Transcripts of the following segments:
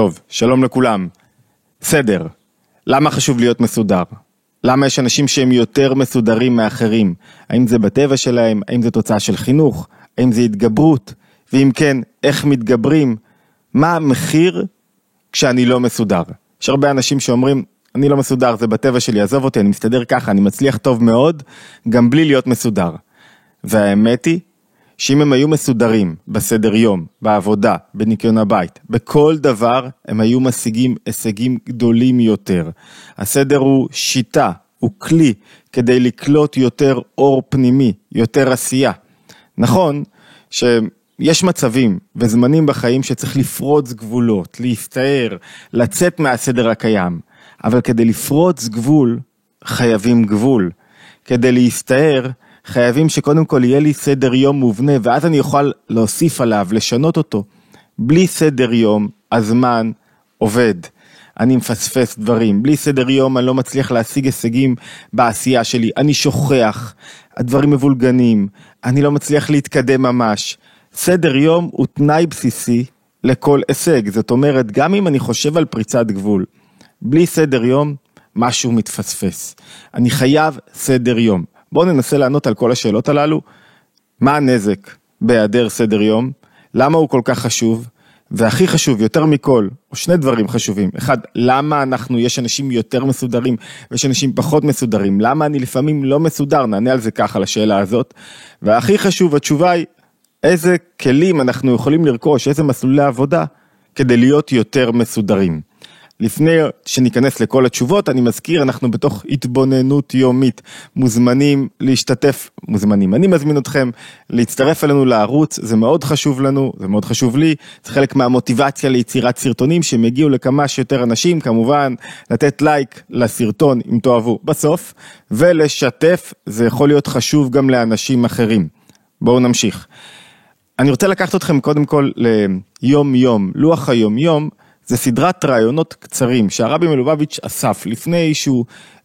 טוב, שלום לכולם. סדר. למה חשוב להיות מסודר? למה יש אנשים שהם יותר מסודרים מאחרים? האם זה בטבע שלהם? האם זה תוצאה של חינוך? האם זה התגברות? ואם כן, איך מתגברים? מה המחיר כשאני לא מסודר? יש הרבה אנשים שאומרים, אני לא מסודר, זה בטבע שלי, עזוב אותי, אני מסתדר ככה, אני מצליח טוב מאוד, גם בלי להיות מסודר. והאמת היא שאם הם היו מסודרים בסדר יום, בעבודה, בניקיון הבית, בכל דבר, הם היו משיגים הישגים גדולים יותר. הסדר הוא שיטה, הוא כלי כדי לקלוט יותר אור פנימי, יותר עשייה. נכון שיש מצבים וזמנים בחיים שצריך לפרוץ גבולות, להסתער, לצאת מהסדר הקיים, אבל כדי לפרוץ גבול, חייבים גבול. כדי להסתער, חייבים שקודם כל יהיה לי סדר יום מובנה, ואז אני אוכל להוסיף עליו, לשנות אותו. בלי סדר יום, הזמן עובד. אני מפספס דברים, בלי סדר יום אני לא מצליח להשיג הישגים בעשייה שלי, אני שוכח, הדברים מבולגנים, אני לא מצליח להתקדם ממש. סדר יום הוא תנאי בסיסי לכל הישג, זאת אומרת, גם אם אני חושב על פריצת גבול, בלי סדר יום, משהו מתפספס. אני חייב סדר יום. בואו ננסה לענות על כל השאלות הללו. מה הנזק בהיעדר סדר יום? למה הוא כל כך חשוב? והכי חשוב, יותר מכל, או שני דברים חשובים. אחד, למה אנחנו, יש אנשים יותר מסודרים ויש אנשים פחות מסודרים? למה אני לפעמים לא מסודר? נענה על זה ככה, לשאלה הזאת. והכי חשוב, התשובה היא, איזה כלים אנחנו יכולים לרכוש, איזה מסלולי עבודה, כדי להיות יותר מסודרים. לפני שניכנס לכל התשובות, אני מזכיר, אנחנו בתוך התבוננות יומית, מוזמנים להשתתף, מוזמנים, אני מזמין אתכם להצטרף אלינו לערוץ, זה מאוד חשוב לנו, זה מאוד חשוב לי, זה חלק מהמוטיבציה ליצירת סרטונים שהם יגיעו לכמה שיותר אנשים, כמובן, לתת לייק לסרטון אם תאהבו בסוף, ולשתף, זה יכול להיות חשוב גם לאנשים אחרים. בואו נמשיך. אני רוצה לקחת אתכם קודם כל ליום יום, לוח היום יום, זה סדרת רעיונות קצרים שהרבי מלובביץ' אסף לפני שהוא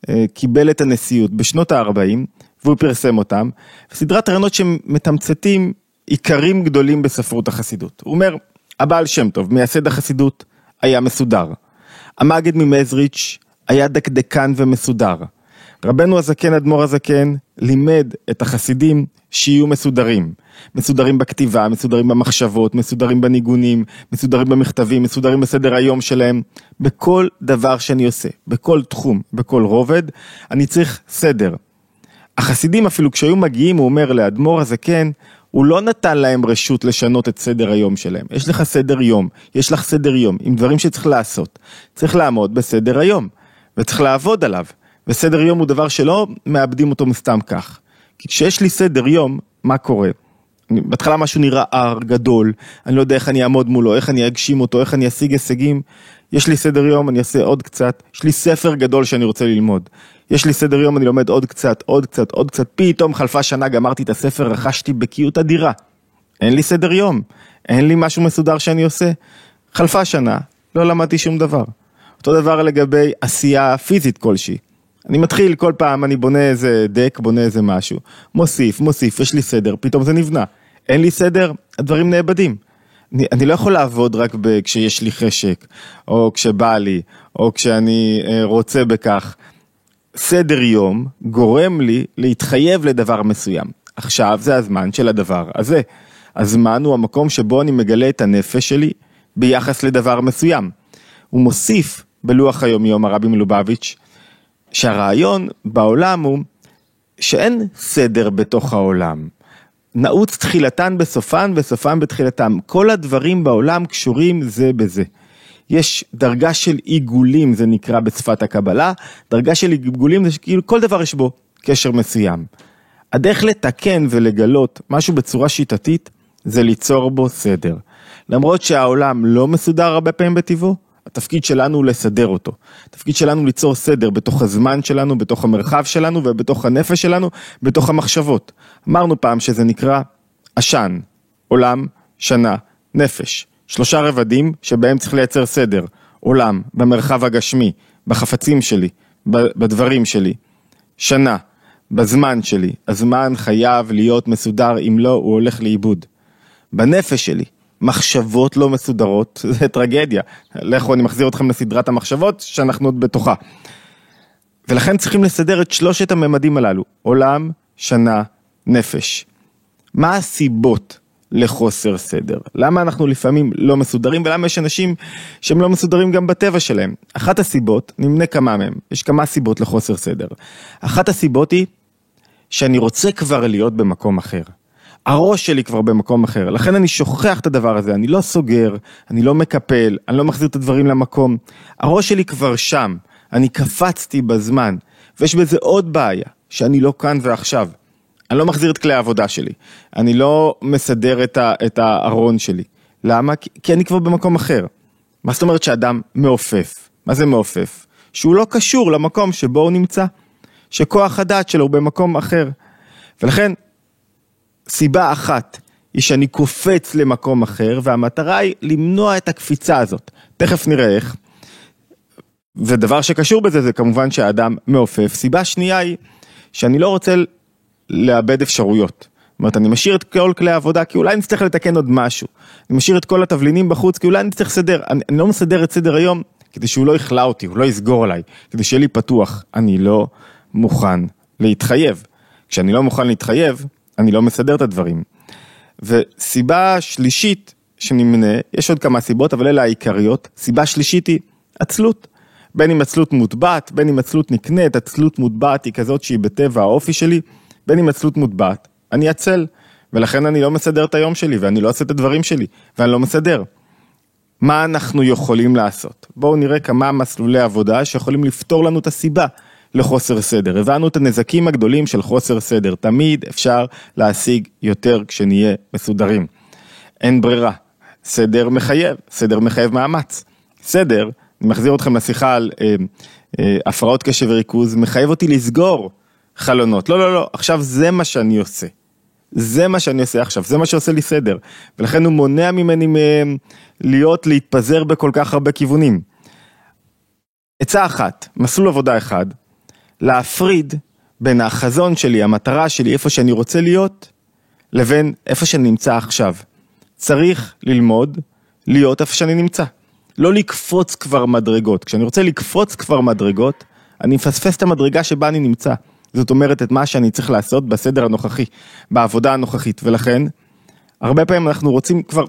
אה, קיבל את הנשיאות בשנות ה-40 והוא פרסם אותם, סדרת רעיונות שמתמצתים עיקרים גדולים בספרות החסידות. הוא אומר, הבעל שם טוב, מייסד החסידות, היה מסודר. המגד ממזריץ' היה דקדקן ומסודר. רבנו הזקן, אדמו"ר הזקן, לימד את החסידים שיהיו מסודרים. מסודרים בכתיבה, מסודרים במחשבות, מסודרים בניגונים, מסודרים במכתבים, מסודרים בסדר היום שלהם. בכל דבר שאני עושה, בכל תחום, בכל רובד, אני צריך סדר. החסידים אפילו כשהיו מגיעים, הוא אומר לאדמו"ר הזקן, הוא לא נתן להם רשות לשנות את סדר היום שלהם. יש לך סדר יום, יש לך סדר יום עם דברים שצריך לעשות. צריך לעמוד בסדר היום, וצריך לעבוד עליו. וסדר יום הוא דבר שלא מאבדים אותו מסתם כך. כי כשיש לי סדר יום, מה קורה? בהתחלה משהו נראה הר גדול, אני לא יודע איך אני אעמוד מולו, איך אני אגשים אותו, איך אני אשיג הישגים. יש לי סדר יום, אני אעשה עוד קצת, יש לי ספר גדול שאני רוצה ללמוד. יש לי סדר יום, אני לומד עוד קצת, עוד קצת, עוד קצת, פתאום חלפה שנה, גמרתי את הספר, רכשתי בקיאות אדירה. אין לי סדר יום, אין לי משהו מסודר שאני עושה. חלפה שנה, לא למדתי שום דבר. אותו דבר לגבי עשייה פיזית כלשהי. אני מתחיל כל פעם, אני בונה איזה דק, בונה איזה משהו, מוסיף, מוסיף, יש לי סדר, פתאום זה נבנה. אין לי סדר, הדברים נאבדים. אני, אני לא יכול לעבוד רק ב, כשיש לי חשק, או כשבא לי, או כשאני אה, רוצה בכך. סדר יום גורם לי להתחייב לדבר מסוים. עכשיו זה הזמן של הדבר הזה. הזמן הוא המקום שבו אני מגלה את הנפש שלי ביחס לדבר מסוים. הוא מוסיף בלוח היומיום הרבי מלובביץ' שהרעיון בעולם הוא שאין סדר בתוך העולם. נעוץ תחילתן בסופן וסופן בתחילתם. כל הדברים בעולם קשורים זה בזה. יש דרגה של עיגולים, זה נקרא בשפת הקבלה, דרגה של עיגולים זה כאילו כל דבר יש בו קשר מסוים. הדרך לתקן ולגלות משהו בצורה שיטתית, זה ליצור בו סדר. למרות שהעולם לא מסודר הרבה פעמים בטבעו, התפקיד שלנו הוא לסדר אותו. התפקיד שלנו ליצור סדר בתוך הזמן שלנו, בתוך המרחב שלנו ובתוך הנפש שלנו, בתוך המחשבות. אמרנו פעם שזה נקרא עשן, עולם, שנה, נפש. שלושה רבדים שבהם צריך לייצר סדר. עולם, במרחב הגשמי, בחפצים שלי, בדברים שלי. שנה, בזמן שלי. הזמן חייב להיות מסודר, אם לא, הוא הולך לאיבוד. בנפש שלי, מחשבות לא מסודרות, זה טרגדיה. לכו, אני מחזיר אתכם לסדרת המחשבות שאנחנו עוד בתוכה. ולכן צריכים לסדר את שלושת הממדים הללו, עולם, שנה, נפש. מה הסיבות לחוסר סדר? למה אנחנו לפעמים לא מסודרים ולמה יש אנשים שהם לא מסודרים גם בטבע שלהם? אחת הסיבות, נמנה כמה מהם, יש כמה סיבות לחוסר סדר. אחת הסיבות היא שאני רוצה כבר להיות במקום אחר. הראש שלי כבר במקום אחר, לכן אני שוכח את הדבר הזה, אני לא סוגר, אני לא מקפל, אני לא מחזיר את הדברים למקום. הראש שלי כבר שם, אני קפצתי בזמן, ויש בזה עוד בעיה, שאני לא כאן ועכשיו. אני לא מחזיר את כלי העבודה שלי, אני לא מסדר את, ה, את הארון שלי. למה? כי, כי אני כבר במקום אחר. מה זאת אומרת שאדם מעופף? מה זה מעופף? שהוא לא קשור למקום שבו הוא נמצא, שכוח הדעת שלו הוא במקום אחר. ולכן, סיבה אחת היא שאני קופץ למקום אחר, והמטרה היא למנוע את הקפיצה הזאת. תכף נראה איך. ודבר שקשור בזה זה כמובן שהאדם מעופף. סיבה שנייה היא שאני לא רוצה לאבד אפשרויות. זאת אומרת, אני משאיר את כל כלי העבודה כי אולי נצטרך לתקן עוד משהו. אני משאיר את כל התבלינים בחוץ כי אולי נצטרך לסדר. אני, אני לא מסדר את סדר היום כדי שהוא לא יכלה אותי, הוא לא יסגור עליי, כדי שיהיה לי פתוח. אני לא מוכן להתחייב. כשאני לא מוכן להתחייב, אני לא מסדר את הדברים. וסיבה שלישית שנמנה, יש עוד כמה סיבות, אבל אלה העיקריות. סיבה שלישית היא עצלות. בין אם עצלות מוטבעת, בין אם עצלות נקנית, עצלות מוטבעת היא כזאת שהיא בטבע האופי שלי, בין אם עצלות מוטבעת, אני עצל, ולכן אני לא מסדר את היום שלי, ואני לא עושה את הדברים שלי, ואני לא מסדר. מה אנחנו יכולים לעשות? בואו נראה כמה מסלולי עבודה שיכולים לפתור לנו את הסיבה לחוסר סדר. הבנו את הנזקים הגדולים של חוסר סדר, תמיד אפשר להשיג יותר כשנהיה מסודרים. אין ברירה, סדר מחייב, סדר מחייב מאמץ. סדר, אני מחזיר אתכם לשיחה על אה, אה, הפרעות קשב וריכוז, מחייב אותי לסגור חלונות. לא, לא, לא, עכשיו זה מה שאני עושה. זה מה שאני עושה עכשיו, זה מה שעושה לי סדר. ולכן הוא מונע ממני מהם להיות, להתפזר בכל כך הרבה כיוונים. עצה אחת, מסלול עבודה אחד, להפריד בין החזון שלי, המטרה שלי, איפה שאני רוצה להיות, לבין איפה שאני נמצא עכשיו. צריך ללמוד להיות איפה שאני נמצא. לא לקפוץ כבר מדרגות. כשאני רוצה לקפוץ כבר מדרגות, אני מפספס את המדרגה שבה אני נמצא. זאת אומרת, את מה שאני צריך לעשות בסדר הנוכחי, בעבודה הנוכחית, ולכן, הרבה פעמים אנחנו רוצים כבר,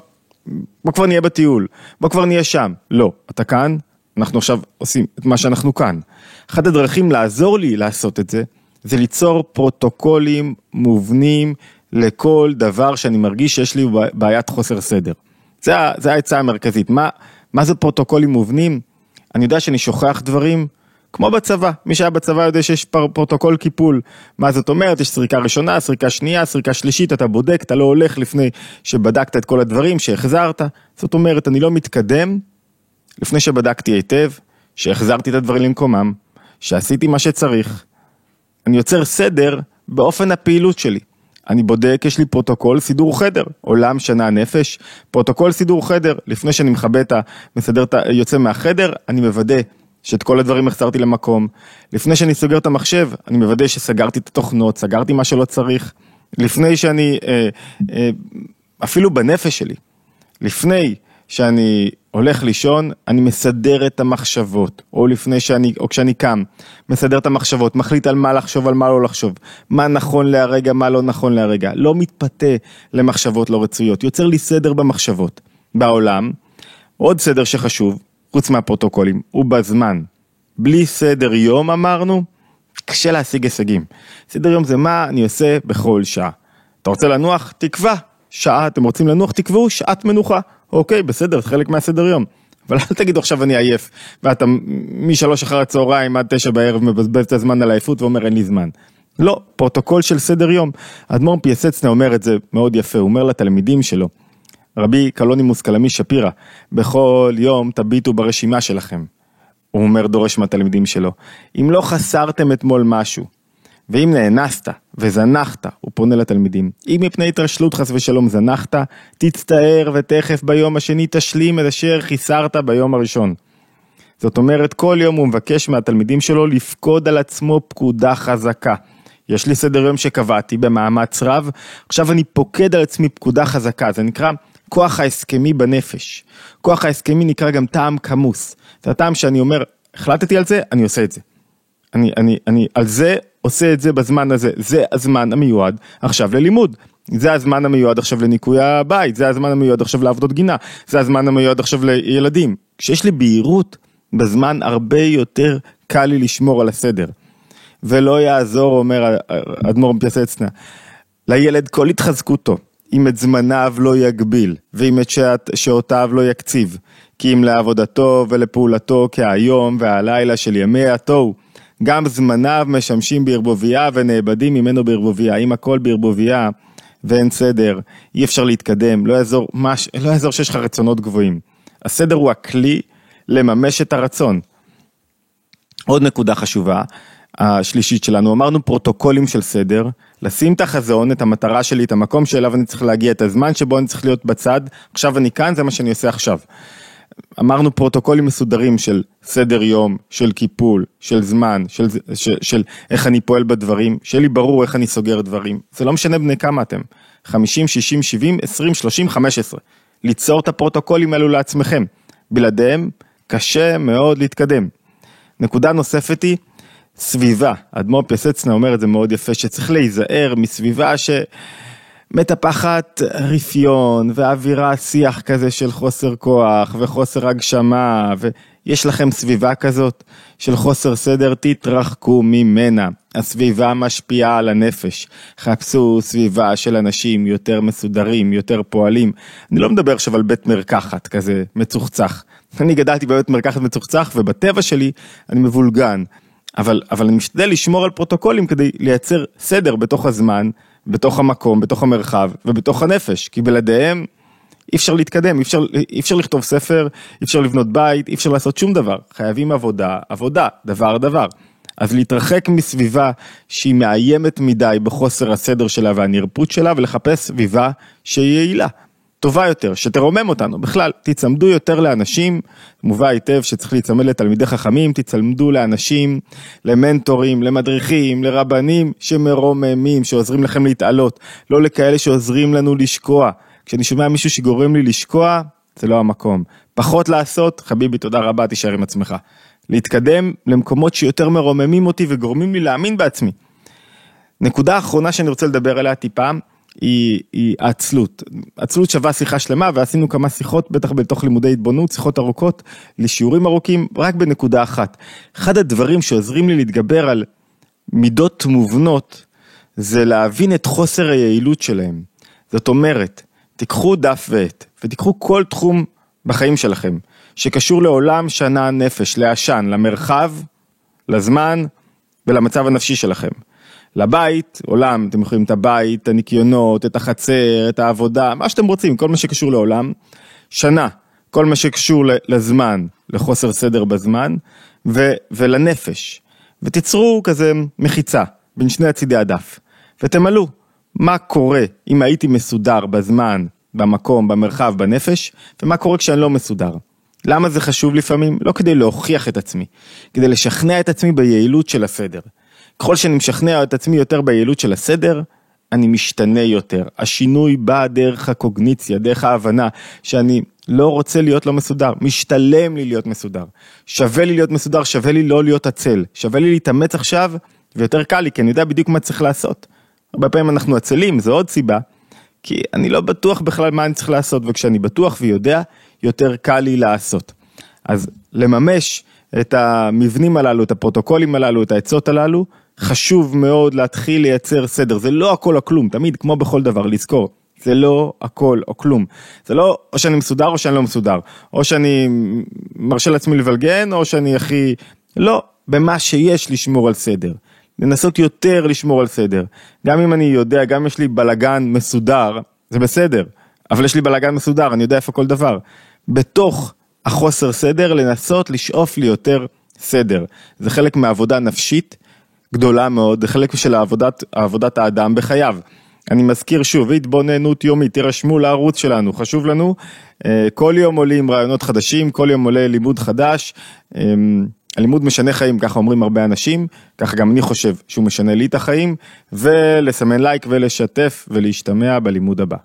בוא כבר נהיה בטיול, בוא כבר נהיה שם. לא, אתה כאן, אנחנו עכשיו עושים את מה שאנחנו כאן. אחת הדרכים לעזור לי לעשות את זה, זה ליצור פרוטוקולים מובנים לכל דבר שאני מרגיש שיש לי בעיית חוסר סדר. זה העצה המרכזית. מה, מה זה פרוטוקולים מובנים? אני יודע שאני שוכח דברים, כמו בצבא, מי שהיה בצבא יודע שיש פרוטוקול קיפול. מה זאת אומרת? יש סריקה ראשונה, סריקה שנייה, סריקה שלישית, אתה בודק, אתה לא הולך לפני שבדקת את כל הדברים, שהחזרת. זאת אומרת, אני לא מתקדם לפני שבדקתי היטב, שהחזרתי את הדברים למקומם, שעשיתי מה שצריך. אני יוצר סדר באופן הפעילות שלי. אני בודק, יש לי פרוטוקול סידור חדר, עולם שנה נפש, פרוטוקול סידור חדר, לפני שאני מכבה את ה... מסדר את ה... יוצא מהחדר, אני מוודא שאת כל הדברים החזרתי למקום. לפני שאני סוגר את המחשב, אני מוודא שסגרתי את התוכנות, סגרתי מה שלא צריך. לפני שאני, אה, אה, אפילו בנפש שלי, לפני שאני הולך לישון, אני מסדר את המחשבות, או לפני שאני, או כשאני קם, מסדר את המחשבות, מחליט על מה לחשוב, על מה לא לחשוב, מה נכון להרגע, מה לא נכון להרגע, לא מתפתה למחשבות לא רצויות, יוצר לי סדר במחשבות. בעולם, עוד סדר שחשוב, חוץ מהפרוטוקולים, הוא בזמן. בלי סדר יום אמרנו, קשה להשיג הישגים. סדר יום זה מה אני עושה בכל שעה. אתה רוצה לנוח? תקבע שעה, אתם רוצים לנוח? תקבעו שעת מנוחה. אוקיי, בסדר, חלק מהסדר יום. אבל אל תגידו עכשיו אני עייף, ואתה משלוש אחר הצהריים עד תשע בערב מבזבז את הזמן על עייפות ואומר אין לי זמן. לא, פרוטוקול של סדר יום. אדמו"ר פיאסצנה אומר את זה מאוד יפה, הוא אומר לתלמידים שלו, רבי קלונימוס קלמי שפירא, בכל יום תביטו ברשימה שלכם. הוא אומר דורש מהתלמידים שלו, אם לא חסרתם אתמול משהו, ואם נאנסת וזנחת, הוא פונה לתלמידים, אם מפני התרשלות חס ושלום זנחת, תצטער ותכף ביום השני תשלים את אשר חיסרת ביום הראשון. זאת אומרת, כל יום הוא מבקש מהתלמידים שלו לפקוד על עצמו פקודה חזקה. יש לי סדר יום שקבעתי במאמץ רב, עכשיו אני פוקד על עצמי פקודה חזקה, זה נקרא כוח ההסכמי בנפש. כוח ההסכמי נקרא גם טעם כמוס. זה הטעם שאני אומר, החלטתי על זה, אני עושה את זה. אני, אני, אני על זה עושה את זה בזמן הזה, זה הזמן המיועד עכשיו ללימוד. זה הזמן המיועד עכשיו לניקוי הבית, זה הזמן המיועד עכשיו לעבודות גינה, זה הזמן המיועד עכשיו לילדים. כשיש לי בהירות בזמן הרבה יותר קל לי לשמור על הסדר. ולא יעזור, אומר אדמו"ר מפייסצנה, לילד כל התחזקותו, אם את זמניו לא יגביל, ואם את שעת, שעותיו לא יקציב, כי אם לעבודתו ולפעולתו כהיום והלילה של ימי התוהו, גם זמניו משמשים בערבוביה ונאבדים ממנו בערבוביה. אם הכל בערבוביה ואין סדר, אי אפשר להתקדם, לא יעזור, מש, לא יעזור שיש לך רצונות גבוהים. הסדר הוא הכלי לממש את הרצון. עוד נקודה חשובה, השלישית שלנו, אמרנו פרוטוקולים של סדר, לשים את החזון, את המטרה שלי, את המקום שאליו אני צריך להגיע, את הזמן שבו אני צריך להיות בצד, עכשיו אני כאן, זה מה שאני עושה עכשיו. אמרנו פרוטוקולים מסודרים של סדר יום, של קיפול, של זמן, של, של, של איך אני פועל בדברים, שיהיה לי ברור איך אני סוגר דברים. זה לא משנה בני כמה אתם, 50, 60, 70, 20, 30, 15. ליצור את הפרוטוקולים האלו לעצמכם. בלעדיהם קשה מאוד להתקדם. נקודה נוספת היא סביבה. אדמו"ר פייסצנה אומר את זה מאוד יפה, שצריך להיזהר מסביבה ש... מטפחת רפיון ואווירה שיח כזה של חוסר כוח וחוסר הגשמה ויש לכם סביבה כזאת של חוסר סדר, תתרחקו ממנה. הסביבה משפיעה על הנפש. חפשו סביבה של אנשים יותר מסודרים, יותר פועלים. אני לא מדבר עכשיו על בית מרקחת כזה מצוחצח. אני גדלתי בבית מרקחת מצוחצח ובטבע שלי אני מבולגן. אבל, אבל אני משתדל לשמור על פרוטוקולים כדי לייצר סדר בתוך הזמן בתוך המקום, בתוך המרחב ובתוך הנפש, כי בלעדיהם אי אפשר להתקדם, אי אפשר, אי אפשר לכתוב ספר, אי אפשר לבנות בית, אי אפשר לעשות שום דבר. חייבים עבודה, עבודה, דבר דבר. אז להתרחק מסביבה שהיא מאיימת מדי בחוסר הסדר שלה והנרפות שלה ולחפש סביבה שהיא יעילה. טובה יותר, שתרומם אותנו. בכלל, תצמדו יותר לאנשים, מובא היטב שצריך להיצמד לתלמידי חכמים, תצמדו לאנשים, למנטורים, למדריכים, לרבנים שמרוממים, שעוזרים לכם להתעלות, לא לכאלה שעוזרים לנו לשקוע. כשאני שומע מישהו שגורם לי לשקוע, זה לא המקום. פחות לעשות, חביבי, תודה רבה, תישאר עם עצמך. להתקדם למקומות שיותר מרוממים אותי וגורמים לי להאמין בעצמי. נקודה אחרונה שאני רוצה לדבר עליה טיפה, היא, היא עצלות. עצלות שווה שיחה שלמה ועשינו כמה שיחות, בטח בתוך לימודי התבוננות, שיחות ארוכות, לשיעורים ארוכים, רק בנקודה אחת. אחד הדברים שעוזרים לי להתגבר על מידות מובנות, זה להבין את חוסר היעילות שלהם. זאת אומרת, תיקחו דף ועט, ותיקחו כל תחום בחיים שלכם, שקשור לעולם שנה נפש, לעשן, למרחב, לזמן ולמצב הנפשי שלכם. לבית, עולם, אתם יכולים את הבית, את הניקיונות, את החצר, את העבודה, מה שאתם רוצים, כל מה שקשור לעולם. שנה, כל מה שקשור לזמן, לחוסר סדר בזמן, ו, ולנפש. ותיצרו כזה מחיצה בין שני הצידי הדף, ותמלאו מה קורה אם הייתי מסודר בזמן, במקום, במרחב, בנפש, ומה קורה כשאני לא מסודר. למה זה חשוב לפעמים? לא כדי להוכיח את עצמי, כדי לשכנע את עצמי ביעילות של הסדר. ככל שאני משכנע את עצמי יותר ביעילות של הסדר, אני משתנה יותר. השינוי בא דרך הקוגניציה, דרך ההבנה שאני לא רוצה להיות לא מסודר, משתלם לי להיות מסודר. שווה לי להיות מסודר, שווה לי לא להיות עצל. שווה לי להתאמץ עכשיו, ויותר קל לי, כי אני יודע בדיוק מה צריך לעשות. הרבה פעמים אנחנו עצלים, זו עוד סיבה, כי אני לא בטוח בכלל מה אני צריך לעשות, וכשאני בטוח ויודע, יותר קל לי לעשות. אז לממש את המבנים הללו, את הפרוטוקולים הללו, את העצות הללו, חשוב מאוד להתחיל לייצר סדר, זה לא הכל או כלום, תמיד כמו בכל דבר, לזכור, זה לא הכל או כלום. זה לא או שאני מסודר או שאני לא מסודר, או שאני מרשה לעצמי לבלגן או שאני הכי... לא, במה שיש לשמור על סדר. לנסות יותר לשמור על סדר. גם אם אני יודע, גם אם יש לי בלגן מסודר, זה בסדר, אבל יש לי בלגן מסודר, אני יודע איפה כל דבר. בתוך החוסר סדר, לנסות לשאוף לי יותר סדר. זה חלק מעבודה נפשית גדולה מאוד, חלק של עבודת, עבודת האדם בחייו. אני מזכיר שוב, התבוננות יומית, תירשמו לערוץ שלנו, חשוב לנו, אה, כל יום עולים רעיונות חדשים, כל יום עולה לימוד חדש, אמ, הלימוד משנה חיים, ככה אומרים הרבה אנשים, ככה גם אני חושב שהוא משנה לי את החיים, ולסמן לייק ולשתף ולהשתמע בלימוד הבא.